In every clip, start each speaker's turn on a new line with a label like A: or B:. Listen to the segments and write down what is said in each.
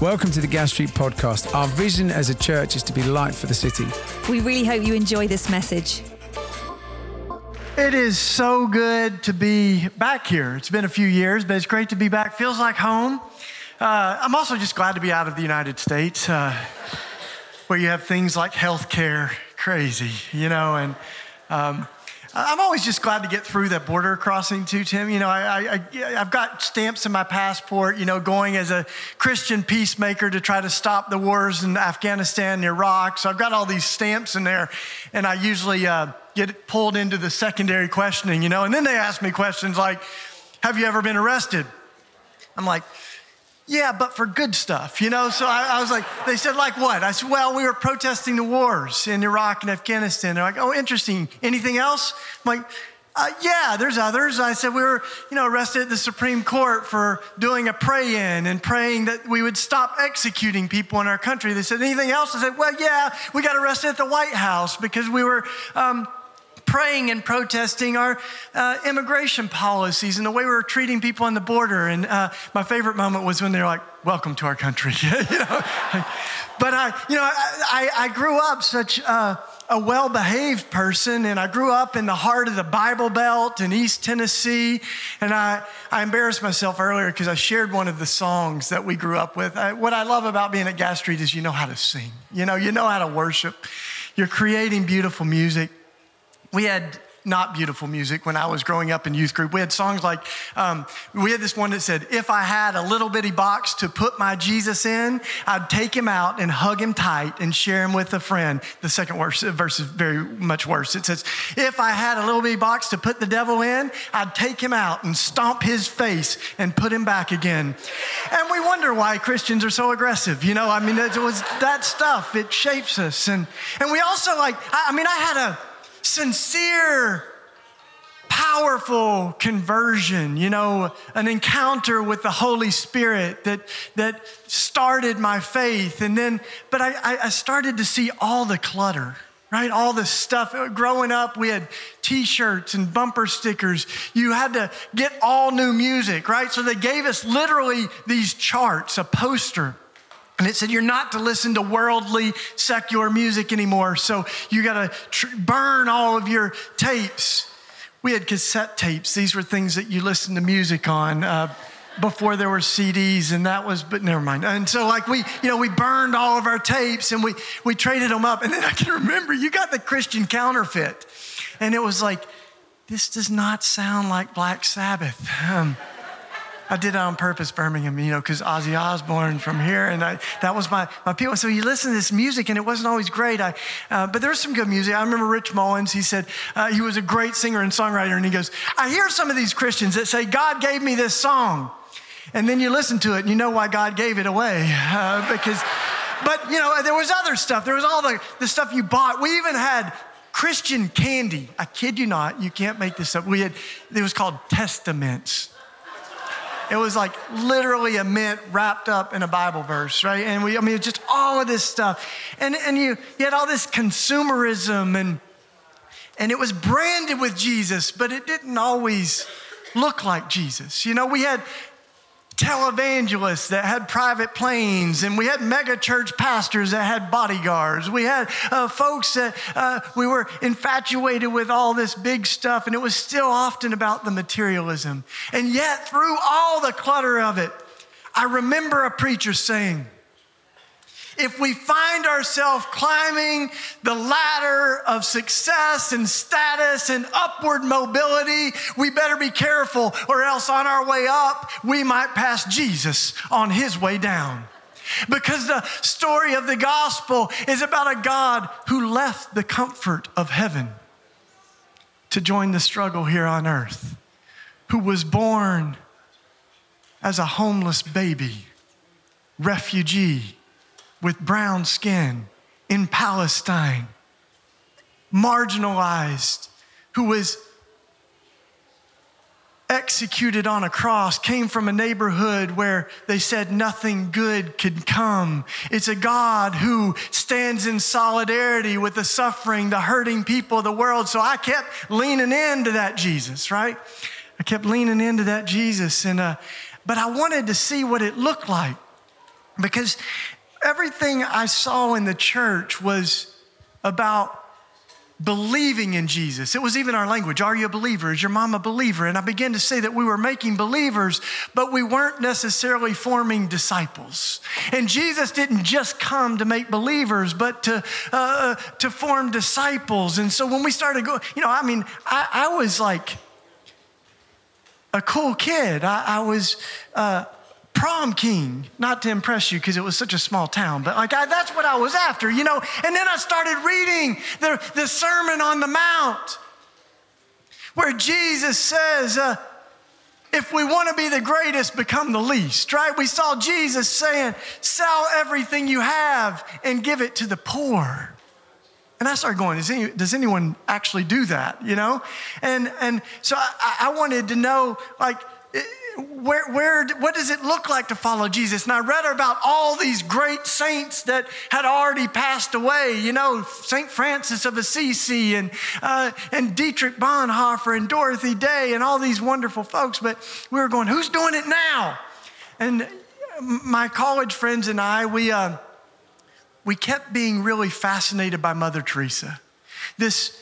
A: Welcome to the Gas Street Podcast. Our vision as a church is to be light for the city.
B: We really hope you enjoy this message.
C: It is so good to be back here. It's been a few years, but it's great to be back. Feels like home. Uh, I'm also just glad to be out of the United States, uh, where you have things like health care, crazy, you know, and um, I'm always just glad to get through that border crossing too, Tim. You know, I, have got stamps in my passport, you know, going as a Christian peacemaker to try to stop the wars in Afghanistan and Iraq. So I've got all these stamps in there, and I usually uh, get pulled into the secondary questioning, you know, and then they ask me questions like, Have you ever been arrested? I'm like, yeah, but for good stuff, you know? So I, I, was like, they said, like what? I said, well, we were protesting the wars in Iraq and Afghanistan. They're like, oh, interesting. Anything else? I'm like, uh, yeah, there's others. I said, we were, you know, arrested at the Supreme Court for doing a pray in and praying that we would stop executing people in our country. They said, anything else? I said, well, yeah, we got arrested at the White House because we were, um, praying and protesting our uh, immigration policies and the way we were treating people on the border. And uh, my favorite moment was when they were like, "Welcome to our country," you know. but I, you know, I, I grew up such. a well behaved person, and I grew up in the heart of the Bible Belt in East Tennessee. And I, I embarrassed myself earlier because I shared one of the songs that we grew up with. I, what I love about being at Gas Street is you know how to sing, you know, you know how to worship, you're creating beautiful music we had not beautiful music when I was growing up in youth group. We had songs like, um, we had this one that said, If I had a little bitty box to put my Jesus in, I'd take him out and hug him tight and share him with a friend. The second verse, verse is very much worse. It says, If I had a little bitty box to put the devil in, I'd take him out and stomp his face and put him back again. And we wonder why Christians are so aggressive. You know, I mean, it was that stuff, it shapes us. And, and we also like, I, I mean, I had a, sincere, powerful conversion, you know, an encounter with the Holy Spirit that, that started my faith. And then, but I, I started to see all the clutter right? All the stuff. Growing up, we had t shirts and bumper stickers. You had to get all new music, right? So they gave us literally these charts, a poster and it said, You're not to listen to worldly, secular music anymore. So you got to tr- burn all of your tapes. We had cassette tapes. These were things that you listened to music on. Uh, before there were CDs, and that was, but never mind. And so, like, we, you know, we burned all of our tapes and we, we traded them up. And then I can remember you got the Christian counterfeit. And it was like, this does not sound like Black Sabbath. Um, I did it on purpose, Birmingham, you know, because Ozzy Osbourne from here, and I, that was my, my people. So you listen to this music, and it wasn't always great. I, uh, but there's some good music. I remember Rich Mullins, he said uh, he was a great singer and songwriter, and he goes, I hear some of these Christians that say, God gave me this song. And then you listen to it, and you know why God gave it away. Uh, because, but, you know, there was other stuff. There was all the, the stuff you bought. We even had Christian candy. I kid you not, you can't make this up. We had, it was called Testamints. It was like literally a mint wrapped up in a Bible verse, right? And we, I mean, just all of this stuff. And, and you, you had all this consumerism and, and it was branded with Jesus, but it didn't always look like Jesus. You know, we had televangelists that had private planes, and we had megachurch pastors that had bodyguards. We had uh, folks that uh, we were infatuated with all this big stuff, and it was still often about the materialism. And yet, through all the clutter of it, I remember a preacher saying, if we find ourselves climbing the ladder of success and status and upward mobility, we better be careful, or else on our way up, we might pass Jesus on his way down. Because the story of the gospel is about a God who left the comfort of heaven to join the struggle here on earth, who was born as a homeless baby, refugee with brown skin in Palestine, marginalized, who was executed on a cross, came from a neighborhood where they said nothing good could come. It's a God who stands in solidarity with the suffering, the hurting people of the world. So I kept leaning into that Jesus, right? I kept leaning into that Jesus. And, uh, but I wanted to see what it looked like because everything I saw in the church was about believing in Jesus. It was even our language. Are you a believer? Is your mom a believer? And I began to say that we were making believers, but we weren't necessarily forming disciples. And Jesus didn't just come to make believers, but to, uh, to form disciples. And so when we started going, you know, I mean, I, I was like a cool kid. I, I was, uh, prom king, not to impress you because it was such a small town, but like I, that's what I was after, you know. And then I started reading the, the Sermon on the Mount where Jesus says, uh, if we want to be the greatest, become the least, right? We saw Jesus saying, sell everything you have and give it to the poor. And I started going, any, does anyone actually do that, you know? And, and so I, I wanted to know, like, where, where, what does it look like to follow Jesus? And I read about all these great saints that had already passed away, you know, St. Francis of Assisi and, uh, and Dietrich Bonhoeffer and Dorothy Day and all these wonderful folks. But we were going, who's doing it now? And my college friends and I, we, uh, we kept being really fascinated by Mother Teresa. This,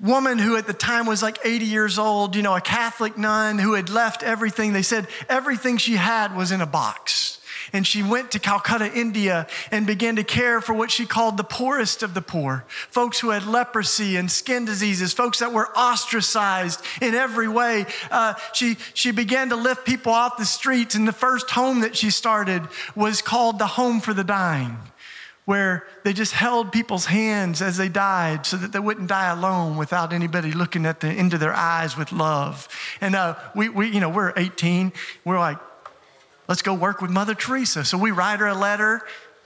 C: woman who at the time was like 80 years old, you know, a Catholic nun who had left everything. They said everything she had was in a box. And she went to Calcutta, India, and began to care for what she called the poorest of the poor folks who had leprosy and skin diseases, folks that were ostracized in every way. Uh, she, she began to lift people off the streets, and the first home that she started was called the Home for the Dying where they just held people's hands as they died so that they wouldn't die alone without anybody looking at the, into their eyes with love. And uh, we, we, you know, we're 18. We're like, let's go work with Mother Teresa. So we write her a letter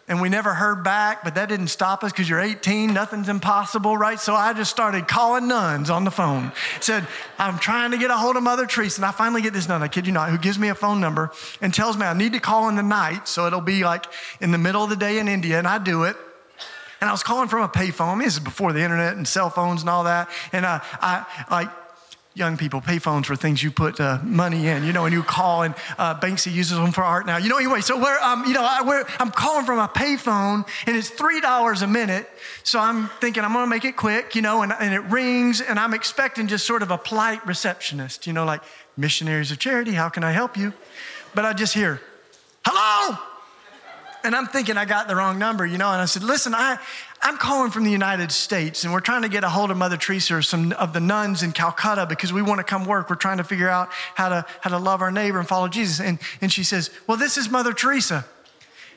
C: and we never heard back, but that didn't stop us because you're 18, nothing's impossible, right? So I just started calling nuns on the phone. Said, I'm trying to get a hold of Mother Teresa. And I finally get this nun, I kid you not, who gives me a phone number and tells me I need to call in the night. So it'll be like in the middle of the day in India, and I do it. And I was calling from a payphone. I mean, this is before the internet and cell phones and all that. And I, I like young people, payphones for things you put uh, money in, you know, and you call, and uh, Banksy uses them for art now. You know, anyway, so where, um, you know, I, I'm calling from a payphone, and it's $3 a minute. So I'm thinking I'm going to make it quick, you know, and, and it rings, and I'm expecting just sort of a polite receptionist, you know, like, missionaries of charity, how can I help you? But I just hear, hello? And I'm thinking I got the wrong number, you know, and I said, listen, I, I'm calling from the United States and we're trying to get a hold of Mother Teresa or some of the nuns in Calcutta because we want to come work. We're trying to figure out how to, how to love our neighbor and follow Jesus. And, and she says, Well, this is Mother Teresa.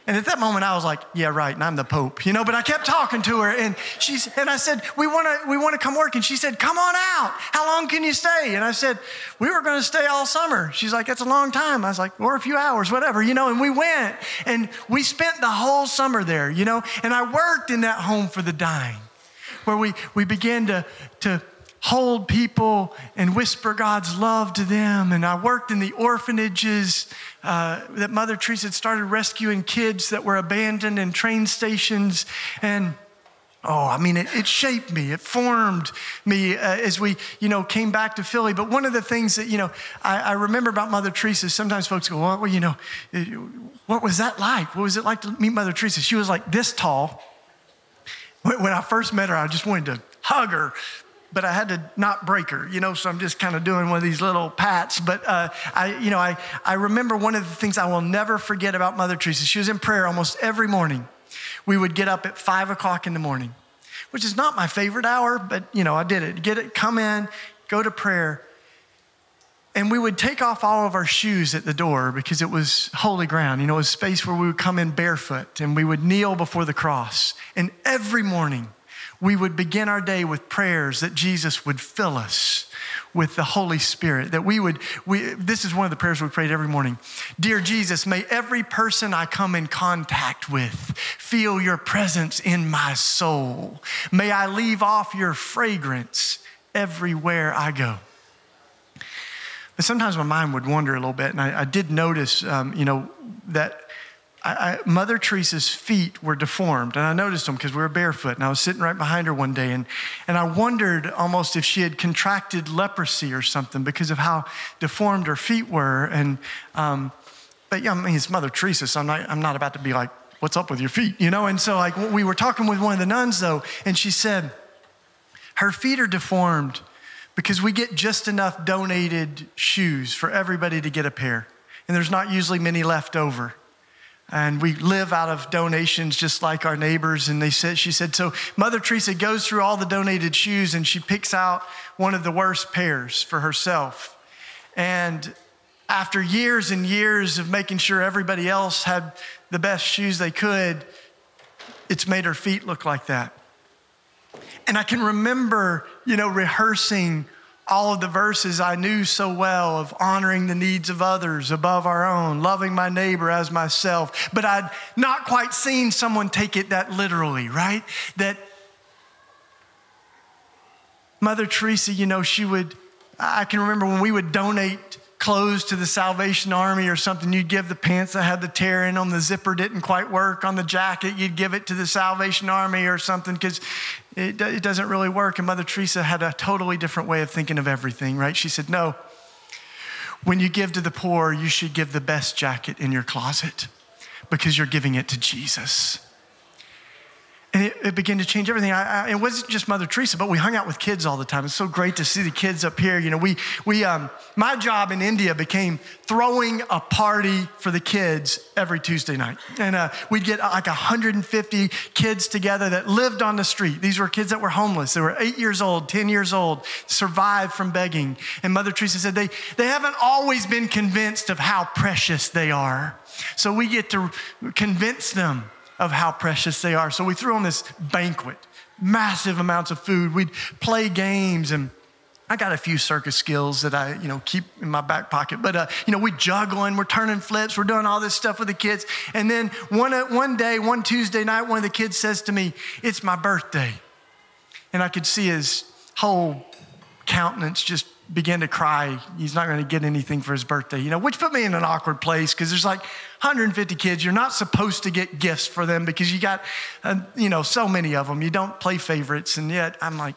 C: And at that moment, I was like, yeah, right, and I'm the Pope, you know, but I kept talking to her and she's, and I said, we want to, we want to come work. And she said, come on out. How long can you stay? And I said, we were going to stay all summer. She's like, that's a long time. I was like, or a few hours, whatever, you know, and we went and we spent the whole summer there, you know, and I worked in that home for the dying where we, we began to, to, hold people and whisper God's love to them. And I worked in the orphanages uh, that Mother Teresa had started rescuing kids that were abandoned in train stations. And Oh, I mean, it, it, shaped me. It formed me uh, as we, you know, came back to Philly. But one of the things that, you know, I, I remember about Mother Teresa, sometimes folks go, well, you know, what was that like? What was it like to meet Mother Teresa? She was like this tall. When I first met her, I just wanted to hug her, but I had to not break her, you know, so I'm just kind of doing one of these little pats. But uh, I, you know, I, I remember one of the things I will never forget about Mother Teresa. She was in prayer almost every morning. We would get up at five o'clock in the morning, which is not my favorite hour, but you know, I did it. Get it, come in, go to prayer. And we would take off all of our shoes at the door because it was holy ground. You know, it was a space where we would come in barefoot and we would kneel before the cross. And every morning, we would begin our day with prayers that Jesus would fill us with the Holy Spirit. That we would, we, this is one of the prayers we prayed every morning. Dear Jesus, may every person I come in contact with feel your presence in my soul. May I leave off your fragrance everywhere I go. But sometimes my mind would wander a little bit, and I, I did notice, um, you know, that I, I, Mother Teresa's feet were deformed, and I noticed them because we were barefoot. And I was sitting right behind her one day, and, and I wondered almost if she had contracted leprosy or something because of how deformed her feet were. And um, but yeah, I mean, it's Mother Teresa, so I'm not, I'm not about to be like, what's up with your feet, you know? And so, like, we were talking with one of the nuns, though, and she said, her feet are deformed because we get just enough donated shoes for everybody to get a pair. And there's not usually many left over. And we live out of donations just like our neighbors. And they said, she said, so Mother Teresa goes through all the donated shoes and she picks out one of the worst pairs for herself. And after years and years of making sure everybody else had the best shoes they could, it's made her feet look like that. And I can remember, you know, rehearsing all of the verses I knew so well of honoring the needs of others above our own, loving my neighbor as myself. But I'd not quite seen someone take it that literally, right? That Mother Teresa, you know, she would, I can remember when we would donate clothes to the Salvation Army or something, you'd give the pants that had the tear in them, the zipper didn't quite work on the jacket, you'd give it to the Salvation Army or something because it, it doesn't really work. And Mother Teresa had a totally different way of thinking of everything, right? She said, No, when you give to the poor, you should give the best jacket in your closet because you're giving it to Jesus. And it, it, began to change everything. I, I, it wasn't just Mother Teresa, but we hung out with kids all the time. It's so great to see the kids up here. You know, we, we, um, my job in India became throwing a party for the kids every Tuesday night. And uh, we'd get uh, like 150 kids together that lived on the street. These were kids that were homeless. They were eight years old, 10 years old, survived from begging. And Mother Teresa said they, they haven't always been convinced of how precious they are. So we get to convince them of how precious they are. So we threw on this banquet, massive amounts of food. We'd play games and I got a few circus skills that I, you know, keep in my back pocket. But, uh, you know, we juggling, we're turning flips, we're doing all this stuff with the kids. And then one, uh, one day, one Tuesday night, one of the kids says to me, It's my birthday. And I could see his whole countenance just began to cry. He's not going to get anything for his birthday, you know, which put me in an awkward place because there's like 150 kids. You're not supposed to get gifts for them because you got, uh, you know, so many of them. You don't play favorites. And yet I'm like,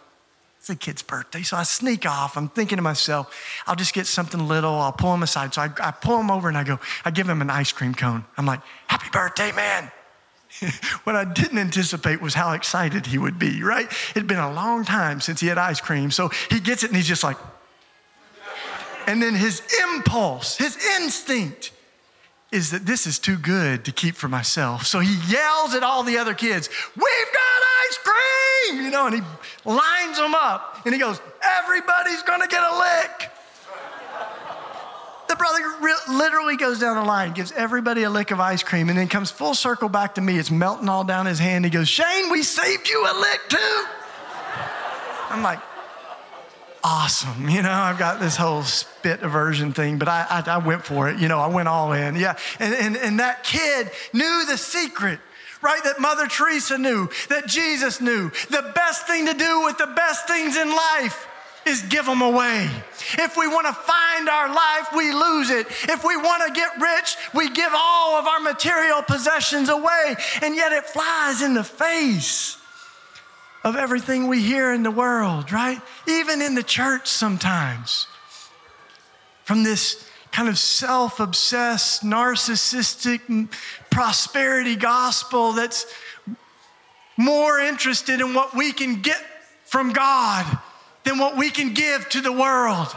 C: it's a kid's birthday. So I sneak off. I'm thinking to myself, I'll just get something little. I'll pull him aside. So I, I pull him over and I go, I give him an ice cream cone. I'm like, happy birthday, man. what I didn't anticipate was how excited he would be, right? It'd been a long time since he had ice cream. So he gets it and he's just like, and then his impulse, his instinct is that this is too good to keep for myself. So he yells at all the other kids, We've got ice cream! You know, and he lines them up and he goes, Everybody's gonna get a lick. The brother re- literally goes down the line, gives everybody a lick of ice cream, and then comes full circle back to me. It's melting all down his hand. He goes, Shane, we saved you a lick too. I'm like, awesome. You know, I've got this whole spit aversion thing, but I, I, I, went for it. You know, I went all in. Yeah. And, and, and that kid knew the secret, right? That Mother Teresa knew, that Jesus knew. The best thing to do with the best things in life is give them away. If we want to find our life, we lose it. If we want to get rich, we give all of our material possessions away. And yet it flies in the face of everything we hear in the world, right? Even in the church sometimes. From this kind of self obsessed, narcissistic prosperity gospel that's more interested in what we can get from God than what we can give to the world.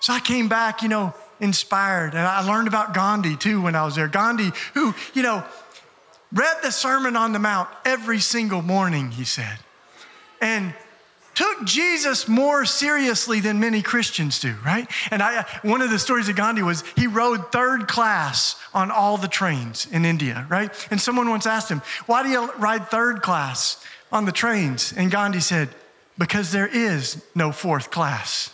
C: So I came back, you know, inspired. And I learned about Gandhi too when I was there. Gandhi, who, you know, read the Sermon on the Mount every single morning, he said, and took Jesus more seriously than many Christians do, right? And I, one of the stories of Gandhi was he rode third class on all the trains in India, right? And someone once asked him, Why do you ride third class on the trains? And Gandhi said, Because there is no fourth class.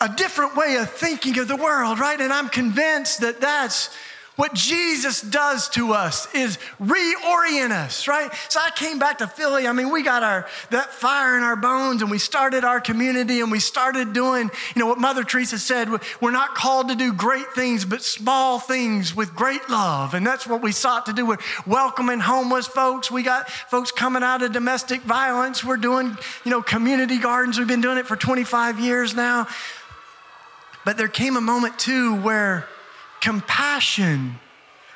C: A different way of thinking of the world, right? And I'm convinced that that's what Jesus does to us is reorient us, right? So I came back to Philly. I mean, we got our that fire in our bones and we started our community and we started doing, you know, what Mother Teresa said, we're not called to do great things, but small things with great love. And that's what we sought to do. We're welcoming homeless folks. We got folks coming out of domestic violence. We're doing, you know, community gardens. We've been doing it for 25 years now. But there came a moment too where compassion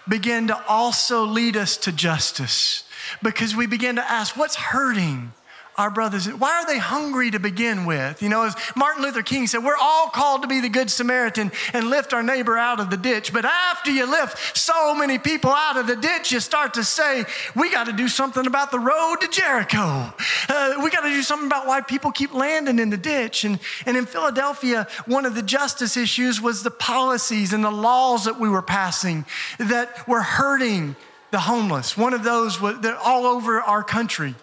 C: began to also lead us to justice because we began to ask what's hurting our brothers. Why are they hungry to begin with? You know, as Martin Luther King said, we're all called to be the good Samaritan and lift our neighbor out of the ditch. But after you lift so many people out of the ditch, you start to say, we got to do something about the road to Jericho. Uh, we got to do something about why people keep landing in the ditch. And, and in Philadelphia, one of the justice issues was the policies and the laws that we were passing that were hurting the homeless. One of those was all over our country.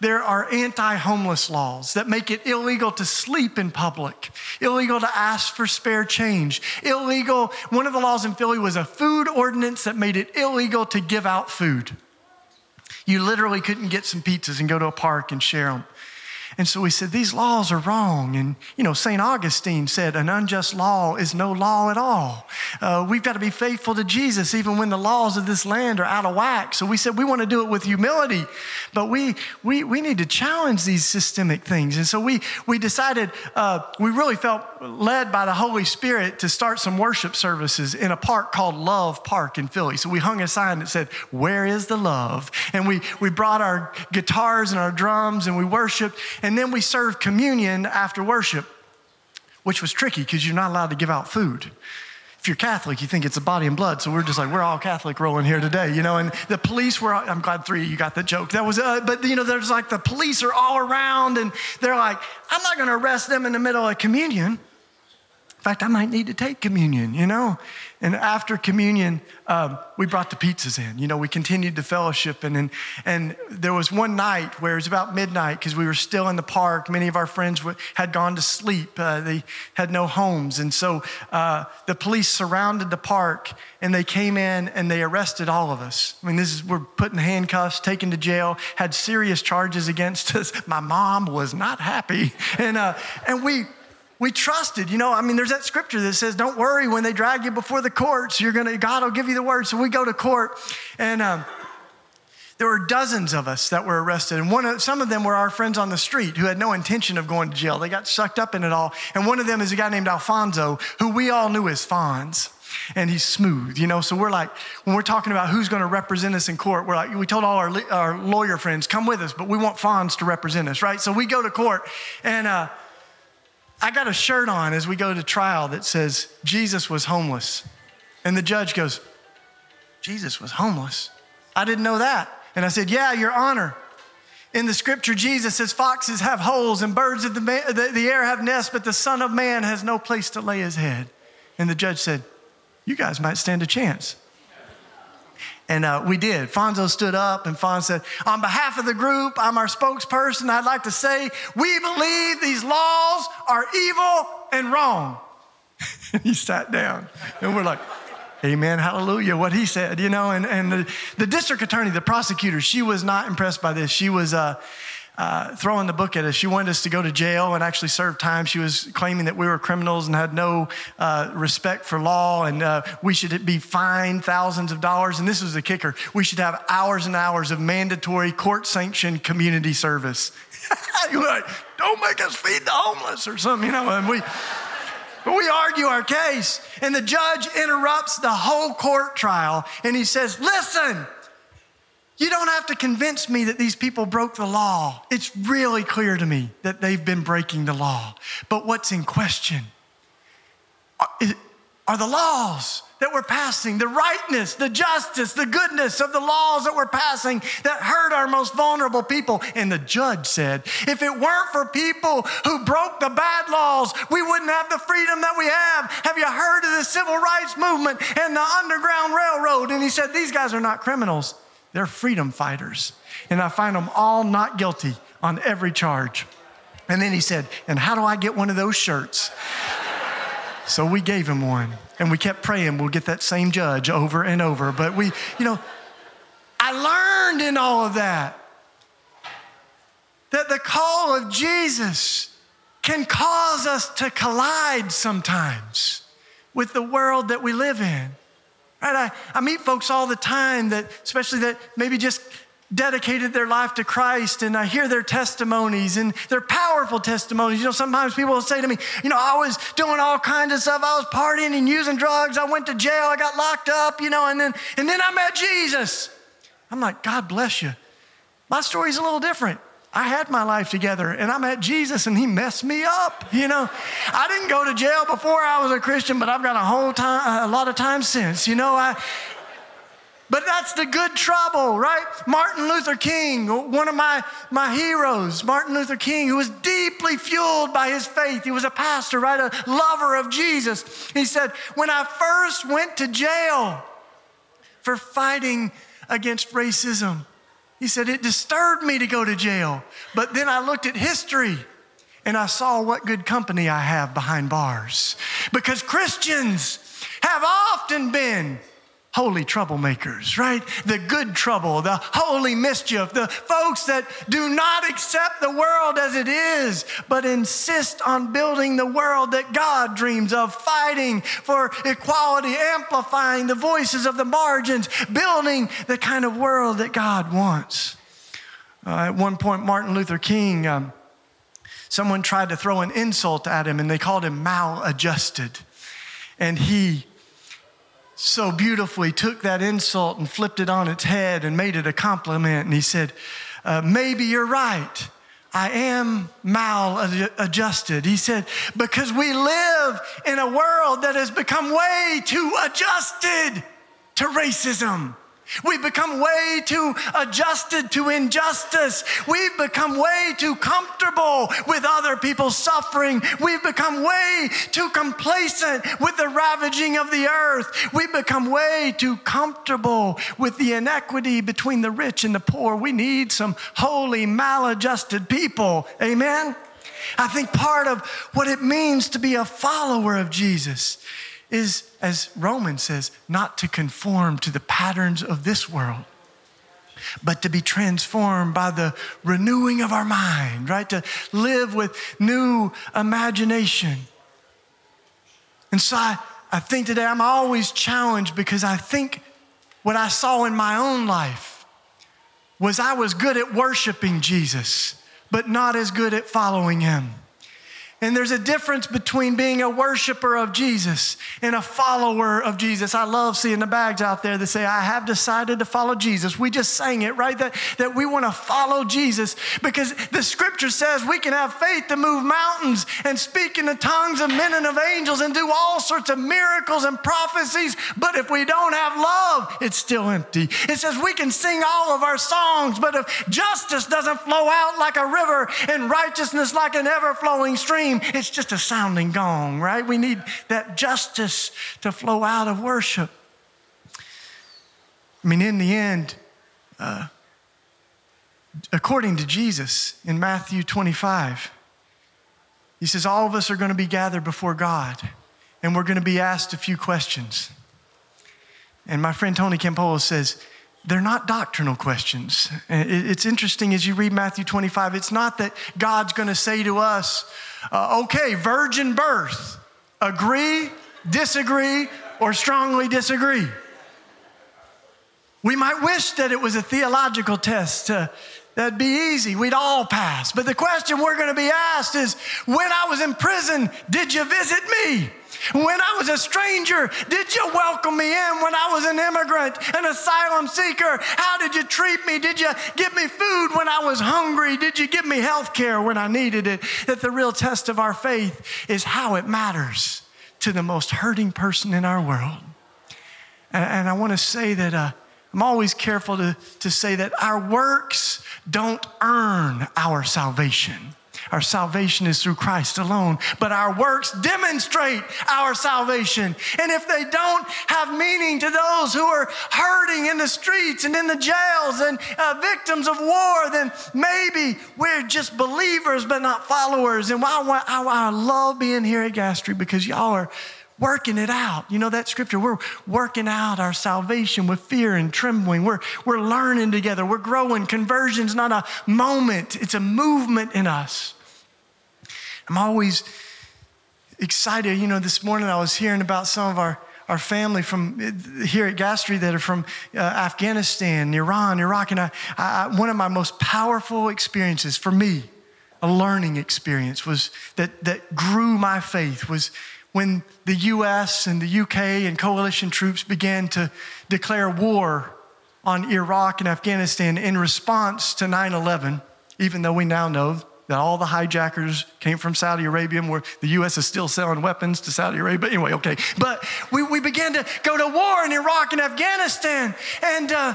C: There are anti homeless laws that make it illegal to sleep in public, illegal to ask for spare change, illegal. One of the laws in Philly was a food ordinance that made it illegal to give out food. You literally couldn't get some pizzas and go to a park and share them. And so we said, these laws are wrong. And, you know, St. Augustine said, an unjust law is no law at all. Uh, we've got to be faithful to Jesus even when the laws of this land are out of whack. So we said, we want to do it with humility, but we, we, we need to challenge these systemic things. And so we, we decided, uh, we really felt led by the Holy Spirit to start some worship services in a park called Love Park in Philly. So we hung a sign that said, Where is the love? And we, we brought our guitars and our drums and we worshiped. Then we served communion after worship, which was tricky because you're not allowed to give out food. If you're Catholic, you think it's a body and blood. So we're just like, we're all Catholic rolling here today, you know. And the police were, I'm glad three you got the joke. That was, uh, but you know, there's like the police are all around and they're like, I'm not going to arrest them in the middle of communion fact, I might need to take communion, you know? And after communion, um, we brought the pizzas in. You know, we continued the fellowship. And, and, and there was one night where it was about midnight because we were still in the park. Many of our friends had gone to sleep, uh, they had no homes. And so uh, the police surrounded the park and they came in and they arrested all of us. I mean, this is, we're put in handcuffs, taken to jail, had serious charges against us. My mom was not happy. And, uh, and we, we trusted. You know, I mean, there's that scripture that says, "Don't worry when they drag you before the courts. You're gonna, God will give you the word." So we go to court, and um, there were dozens of us that were arrested, and one of, some of them were our friends on the street who had no intention of going to jail. They got sucked up in it all, and one of them is a guy named Alfonso, who we all knew as Fonz. And he's smooth, you know. So we're like, when we're talking about who's going to represent us in court, we're like, we told all our, our lawyer friends, come with us, but we want Fonz to represent us, right? So we go to court, and uh, I got a shirt on as we go to trial that says, Jesus was homeless. And the judge goes, Jesus was homeless. I didn't know that. And I said, Yeah, Your Honor. In the scripture, Jesus says, Foxes have holes and birds of the, the, the air have nests, but the Son of Man has no place to lay his head. And the judge said, You guys might stand a chance. And uh, we did. Fonzo stood up and Fonz said, On behalf of the group, I'm our spokesperson. I'd like to say we believe these laws are evil and wrong. and he sat down. And we're like, Amen, hallelujah, what he said, you know. And, and the, the district attorney, the prosecutor, she was not impressed by this. She was, uh, uh, throwing the book at us. She wanted us to go to jail and actually serve time. She was claiming that we were criminals and had no uh, respect for law and uh, we should be fined thousands of dollars. And this was the kicker we should have hours and hours of mandatory court sanctioned community service. Like, don't make us feed the homeless or something, you know. And we, we argue our case, and the judge interrupts the whole court trial and he says, Listen, you don't have to convince me that these people broke the law. It's really clear to me that they've been breaking the law. But what's in question are the laws that we're passing, the rightness, the justice, the goodness of the laws that we're passing that hurt our most vulnerable people. And the judge said, if it weren't for people who broke the bad laws, we wouldn't have the freedom that we have. Have you heard of the civil rights movement and the Underground Railroad? And he said, these guys are not criminals. They're freedom fighters. And I find them all not guilty on every charge. And then he said, And how do I get one of those shirts? so we gave him one. And we kept praying we'll get that same judge over and over. But we, you know, I learned in all of that that the call of Jesus can cause us to collide sometimes with the world that we live in. Right? I, I meet folks all the time that, especially that maybe just dedicated their life to Christ and I hear their testimonies and they're powerful testimonies. You know, sometimes people will say to me, you know, I was doing all kinds of stuff. I was partying and using drugs. I went to jail. I got locked up, you know, and then and then I met Jesus. I'm like, God bless you. My story's a little different. I had my life together and I met Jesus and he messed me up. You know, I didn't go to jail before I was a Christian, but I've got a whole time, a lot of time since. You know, I, but that's the good trouble, right? Martin Luther King, one of my, my heroes, Martin Luther King, who was deeply fueled by his faith. He was a pastor, right? A lover of Jesus. He said, When I first went to jail for fighting against racism, he said, It disturbed me to go to jail. But then I looked at history and I saw what good company I have behind bars. Because Christians have often been holy troublemakers, right? The good trouble, the holy mischief, the folks that do not accept the world as it is, but insist on building the world that God dreams of, fighting for equality, amplifying the voices of the margins, building the kind of world that God wants. Uh, at one point, Martin Luther King, um, someone tried to throw an insult at him and they called him maladjusted. And he so beautifully took that insult and flipped it on its head and made it a compliment. And he said, uh, Maybe you're right. I am maladjusted. He said, Because we live in a world that has become way too adjusted to racism. We've become way too adjusted to injustice. We've become way too comfortable with other people's suffering. We've become way too complacent with the ravaging of the earth. We've become way too comfortable with the inequity between the rich and the poor. We need some holy, maladjusted people. Amen? I think part of what it means to be a follower of Jesus is, as Romans says, not to conform to the patterns of this world, but to be transformed by the renewing of our mind, right? To live with new imagination. And so I, I think today I'm always challenged because I think what I saw in my own life was I was good at worshiping Jesus, but not as good at following him. And there's a difference between being a worshiper of Jesus and a follower of Jesus. I love seeing the bags out there that say, I have decided to follow Jesus. We just sang it, right? That, that we want to follow Jesus because the scripture says we can have faith to move mountains and speak in the tongues of men and of angels and do all sorts of miracles and prophecies. But if we don't have love, it's still empty. It says we can sing all of our songs, but if justice doesn't flow out like a river and righteousness like an ever flowing stream, it's just a sounding gong, right? We need that justice to flow out of worship. I mean, in the end, uh, according to Jesus in Matthew 25, he says, All of us are going to be gathered before God, and we're going to be asked a few questions. And my friend Tony Campolo says, they're not doctrinal questions. It's interesting as you read Matthew 25, it's not that God's going to say to us, uh, okay, virgin birth, agree, disagree, or strongly disagree. We might wish that it was a theological test. That'd be easy. We'd all pass. But the question we're going to be asked is when I was in prison, did you visit me? When I was a stranger, did you welcome me in? When I was an immigrant, an asylum seeker, how did you treat me? Did you give me food when I was hungry? Did you give me health care when I needed it? That the real test of our faith is how it matters to the most hurting person in our world. And, and I want to say that uh, I'm always careful to, to say that our works don't earn our salvation. Our salvation is through Christ alone, but our works demonstrate our salvation. And if they don't have meaning to those who are hurting in the streets and in the jails and uh, victims of war, then maybe we're just believers but not followers. And I, I, I love being here at Gas Street because y'all are working it out. You know that scripture? We're working out our salvation with fear and trembling. We're, we're learning together. We're growing. Conversion's not a moment, it's a movement in us. I'm always excited. You know, this morning I was hearing about some of our, our family from here at Gas Street that are from uh, Afghanistan, Iran, Iraq. And I, I, one of my most powerful experiences for me, a learning experience, was that, that grew my faith was when the US and the UK and coalition troops began to declare war on Iraq and Afghanistan in response to 9 11, even though we now know that all the hijackers came from Saudi Arabia, where the U.S. is still selling weapons to Saudi Arabia. Anyway, okay. But we, we began to go to war in Iraq and Afghanistan. And uh,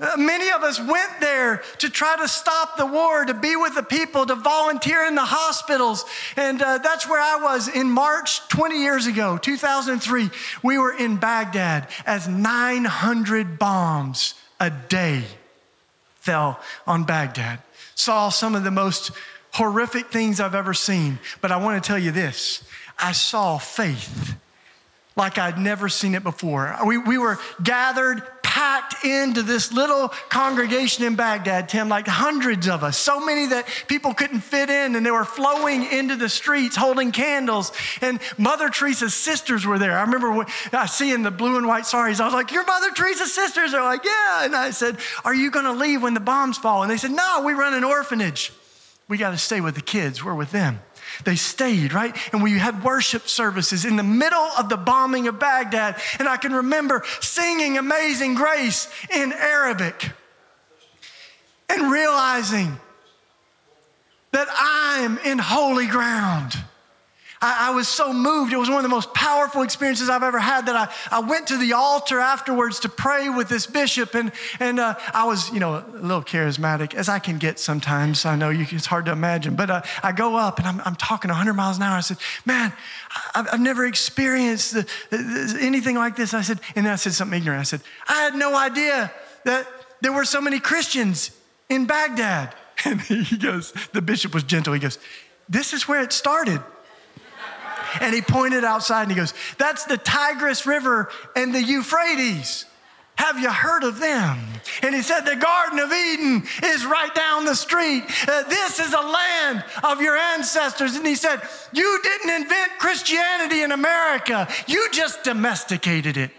C: uh, many of us went there to try to stop the war, to be with the people, to volunteer in the hospitals. And uh, that's where I was in March 20 years ago, 2003. We were in Baghdad as 900 bombs a day fell on Baghdad. Saw some of the most horrific things I've ever seen. But I want to tell you this I saw faith like I'd never seen it before. We, we were gathered, packed into this little congregation in Baghdad, Tim, like hundreds of us, so many that people couldn't fit in, and they were flowing into the streets holding candles. And Mother Teresa's sisters were there. I remember seeing the blue and white saris, I was like, You're Mother Teresa's sisters? They're like, Yeah. And I said, Are you going to leave when the bombs fall? And they said, No, we run an orphanage. We got to stay with the kids, we're with them. They stayed, right? And we had worship services in the middle of the bombing of Baghdad. And I can remember singing Amazing Grace in Arabic and realizing that I'm in holy ground. I, I, was so moved. It was one of the most powerful experiences I've ever had that I, I went to the altar afterwards to pray with this bishop. And, and uh, I was, you know, a little charismatic, as I can get sometimes. I know you, it's hard to imagine. But uh, I go up and I'm, I'm talking 100 miles an hour. I said, Man, I, I've never experienced the, the, anything like this. I said, and then I said something ignorant. I said, I had no idea that there were so many Christians in Baghdad. And he goes, the bishop was gentle. He goes, This is where it started and he pointed outside and he goes, That's the Tigris River and the Euphrates. Have you heard of them? And he said, The Garden of Eden is right down the street. Uh, this is a land of your ancestors. And he said, You didn't invent Christianity in America, you just domesticated it.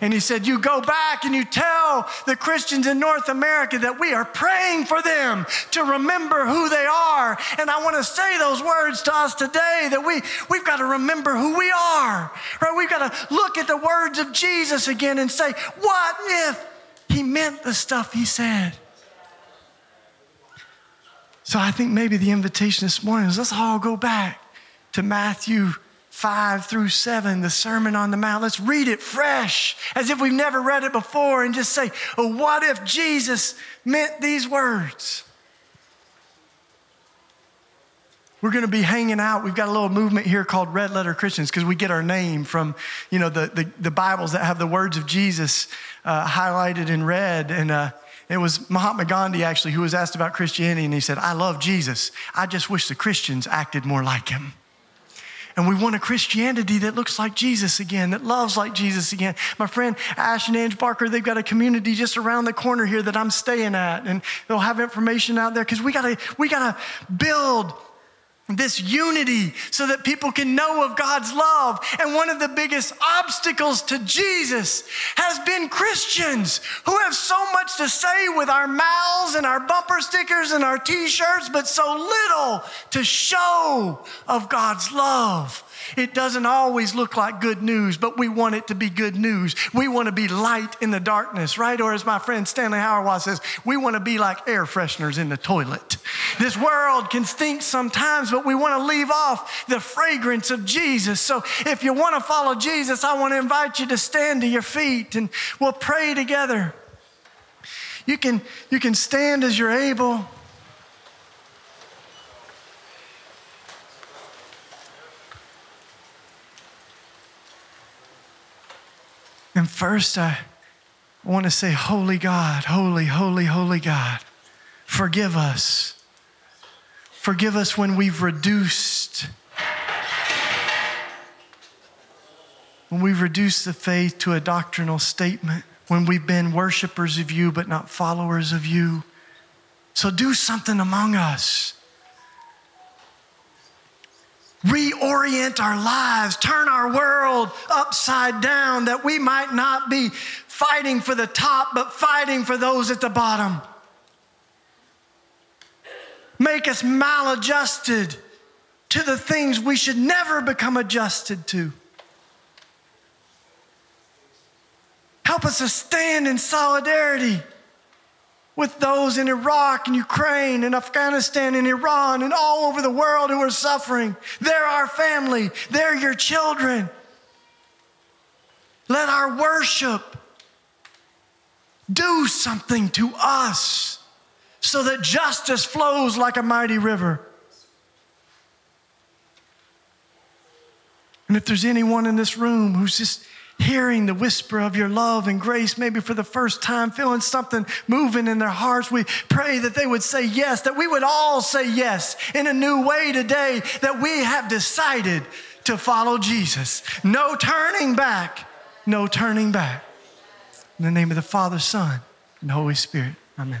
C: And he said, You go back and you tell the Christians in North America that we are praying for them to remember who they are. And I want to say those words to us today that we, we've got to remember who we are, right? We've got to look at the words of Jesus again and say, What if he meant the stuff he said? So I think maybe the invitation this morning is let's all go back to Matthew 5 through 7, the Sermon on the Mount. Let's read it fresh, as if we've never read it before, and just say, oh, What if Jesus meant these words? We're going to be hanging out. We've got a little movement here called Red Letter Christians because we get our name from, you know, the, the, the, Bibles that have the words of Jesus uh, highlighted in red. And uh, it was Mahatma Gandhi, actually, who was asked about Christianity, and he said, I love Jesus. I just wish the Christians acted more like him. And we want a Christianity that looks like Jesus again, that loves like Jesus again. My friend Ash and Ange Barker, they've got a community just around the corner here that I'm staying at. And they'll have information out there because we gotta, we gotta build this unity so that people can know of God's love. And one of the biggest obstacles to Jesus has been Christians who have so much to say with our mouths and our bumper stickers and our t shirts, but so little to show of God's love. It doesn't always look like good news, but we want it to be good news. We want to be light in the darkness, right? Or as my friend Stanley Hauerwas says, we want to be like air fresheners in the toilet. This world can stink sometimes, but we want to leave off the fragrance of Jesus. So if you want to follow Jesus, I want to invite you to stand to your feet and we'll pray together. You can, you can stand as you're able. And first, I want to say, Holy God, holy, holy, holy God, forgive us. Forgive us when we've reduced, when we've reduced the faith to a doctrinal statement, when we've been worshipers of you but not followers of you. So do something among us. Reorient our lives, turn our world upside down, that we might not be fighting for the top, but fighting for those at the bottom. Make us maladjusted to the things we should never become adjusted to. Help us to stand in solidarity with those in Iraq and Ukraine and Afghanistan and Iran and all over the world who are suffering. They're our family, they're your children. Let our worship do something to us so that justice flows like a mighty river. And if there's anyone in this room who's just hearing the whisper of your love and grace, maybe for the first time, feeling something moving in their hearts, we pray that they would say yes, that we would all say yes in a new way today, that we have decided to follow Jesus. No turning back, no turning back. In the name of the Father, Son, and Holy Spirit. Amen.